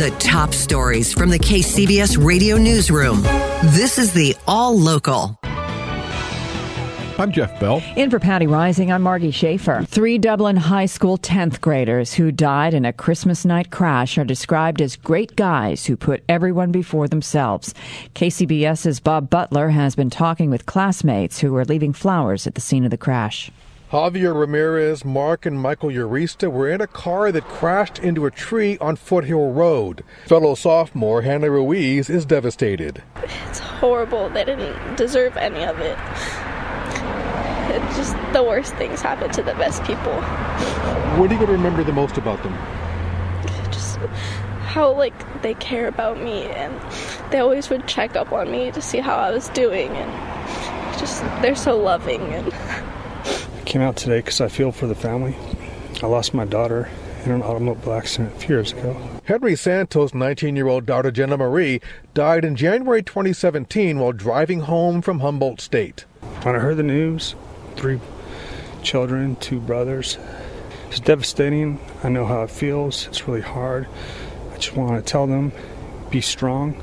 The top stories from the KCBS Radio Newsroom. This is the All Local. I'm Jeff Bell. In for Patti Reising, I'm Margie Shafer. Three Dublin High School 10th graders who died in a Christmas night crash are described as great guys who put everyone before themselves. KCBS's Bob Butler has been talking with classmates who were leaving flowers at the scene of the crash. Javier Ramirez, Mark, and Michael Urista were in a car that crashed into a tree on Foothill Road. Fellow sophomore Hannah Ruiz is devastated. It's horrible. They didn't deserve any of it. It's just the worst things happen to the best people. What are you going to remember the most about them? Just how like they care about me and they always would check up on me to see how I was doing and just they're so loving and came out today because I feel for the family. I lost my daughter in an automobile accident a few years ago. Henry Santos' 19 year old daughter Jenna Marie died in January 2017 while driving home from Humboldt State. When I heard the news, three children, two brothers, it's devastating. I know how it feels. It's really hard. I just want to tell them be strong,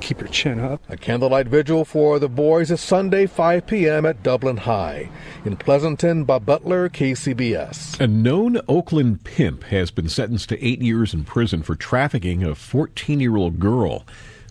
keep your chin up. A candlelight vigil for the boys is Sunday, 5 p.m. at Dublin High. In Pleasanton, Bob Butler, KCBS. A known Oakland pimp has been sentenced to eight years in prison for trafficking a 14 year old girl.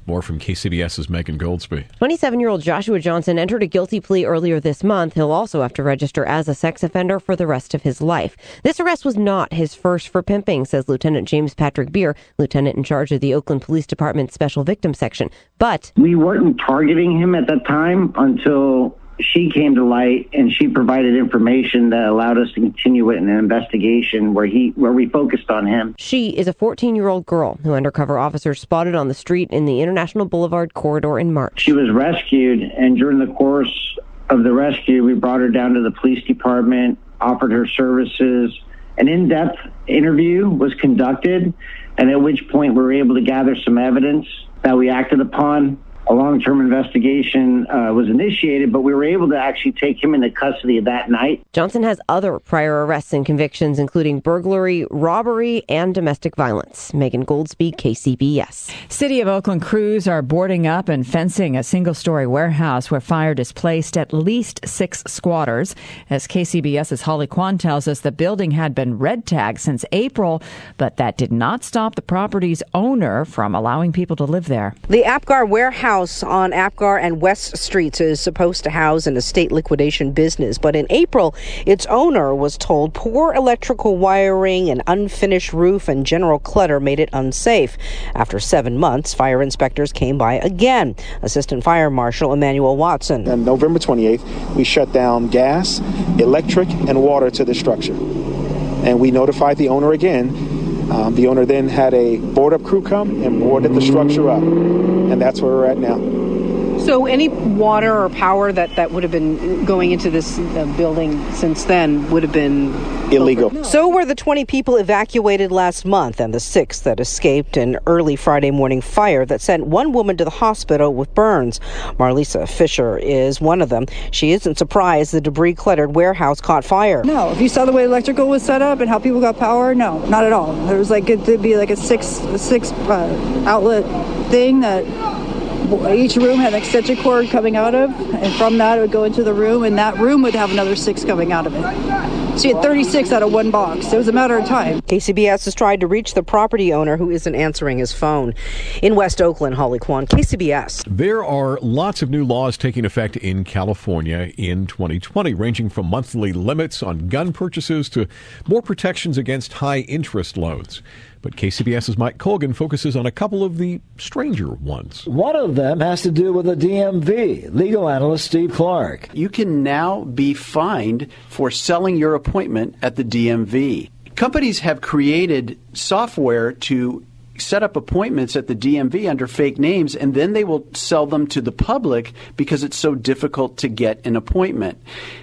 More from KCBS's Megan Goldsby. 27 year old Joshua Johnson entered a guilty plea earlier this month. He'll also have to register as a sex offender for the rest of his life. This arrest was not his first for pimping, says Lieutenant James Patrick Beer, lieutenant in charge of the Oakland Police Department's Special Victim Section. But we weren't targeting him at that time until she came to light and she provided information that allowed us to continue it in an investigation where he where we focused on him. She is a 14-year-old girl who undercover officers spotted on the street in the International Boulevard corridor in March. She was rescued and during the course of the rescue we brought her down to the police department, offered her services. An in-depth interview was conducted and at which point we were able to gather some evidence that we acted upon a long-term investigation uh, was initiated, but we were able to actually take him into custody that night. Johnson has other prior arrests and convictions, including burglary, robbery, and domestic violence. Megan Goldsby, KCBS. City of Oakland crews are boarding up and fencing a single-story warehouse where fire displaced at least six squatters. As KCBS's Holly Quan tells us, the building had been red tagged since April, but that did not stop the property's owner from allowing people to live there. The Apgar warehouse house on Apgar and West Streets is supposed to house an estate liquidation business, but in April, its owner was told poor electrical wiring, an unfinished roof, and general clutter made it unsafe. After seven months, fire inspectors came by again. Assistant Fire Marshal Emmanuel Watson. On November 28th, we shut down gas, electric, and water to the structure. And we notified the owner again um, the owner then had a board up crew come and boarded the structure up, and that's where we're at now. So, any water or power that, that would have been going into this uh, building since then would have been illegal. No. So were the 20 people evacuated last month and the six that escaped an early Friday morning fire that sent one woman to the hospital with burns. Marlisa Fisher is one of them. She isn't surprised the debris cluttered warehouse caught fire. No, if you saw the way electrical was set up and how people got power, no, not at all. There was like it would be like a six a six uh, outlet thing that each room had an extension cord coming out of, and from that it would go into the room, and that room would have another six coming out of it. So you had 36 out of one box. It was a matter of time. KCBS has tried to reach the property owner who isn't answering his phone. In West Oakland, Holly Quan, KCBS. There are lots of new laws taking effect in California in 2020, ranging from monthly limits on gun purchases to more protections against high interest loans. But KCBS's Mike Colgan focuses on a couple of the stranger ones. One of them has to do with the DMV. Legal analyst Steve Clark. You can now be fined for selling your appointment at the DMV. Companies have created software to set up appointments at the DMV under fake names, and then they will sell them to the public because it's so difficult to get an appointment.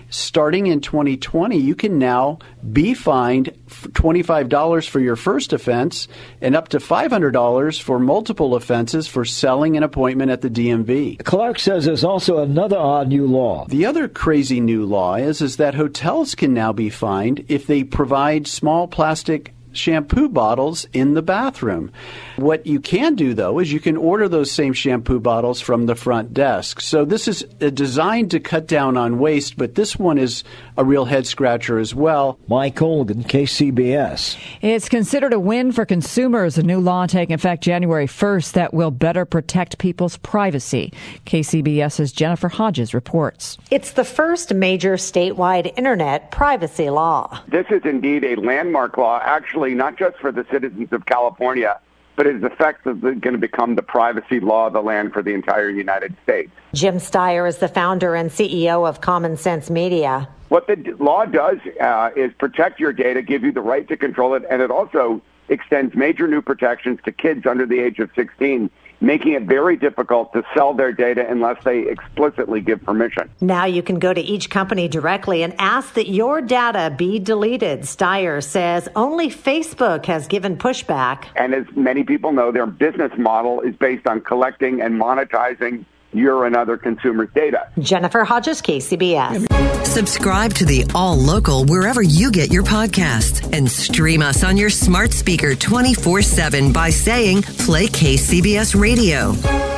Starting in 2020, you can now be fined $25 for your first offense and up to $500 for multiple offenses for selling an appointment at the DMV. Clark says there's also another odd new law. The other crazy new law is is that hotels can now be fined if they provide small plastic shampoo bottles in the bathroom. What you can do, though, is you can order those same shampoo bottles from the front desk. So this is uh, designed to cut down on waste, but this one is a real head scratcher as well. Mike Colgan, KCBS. It's considered a win for consumers. A new law taking effect January 1st that will better protect people's privacy. KCBS's Jennifer Hodges reports. It's the first major statewide internet privacy law. This is indeed a landmark law, actually, not just for the citizens of California but it is effectively going to become the privacy law of the land for the entire United States. Jim Steyer is the founder and CEO of Common Sense Media. What the law does uh, is protect your data, give you the right to control it, and it also extends major new protections to kids under the age of 16 making it very difficult to sell their data unless they explicitly give permission. Now you can go to each company directly and ask that your data be deleted. Steyer says only Facebook has given pushback. And as many people know, their business model is based on collecting and monetizing your and other consumers' data. Jennifer Hodges, KCBS. Subscribe to the All Local wherever you get your podcasts and stream us on your smart speaker 24 7 by saying Play KCBS Radio.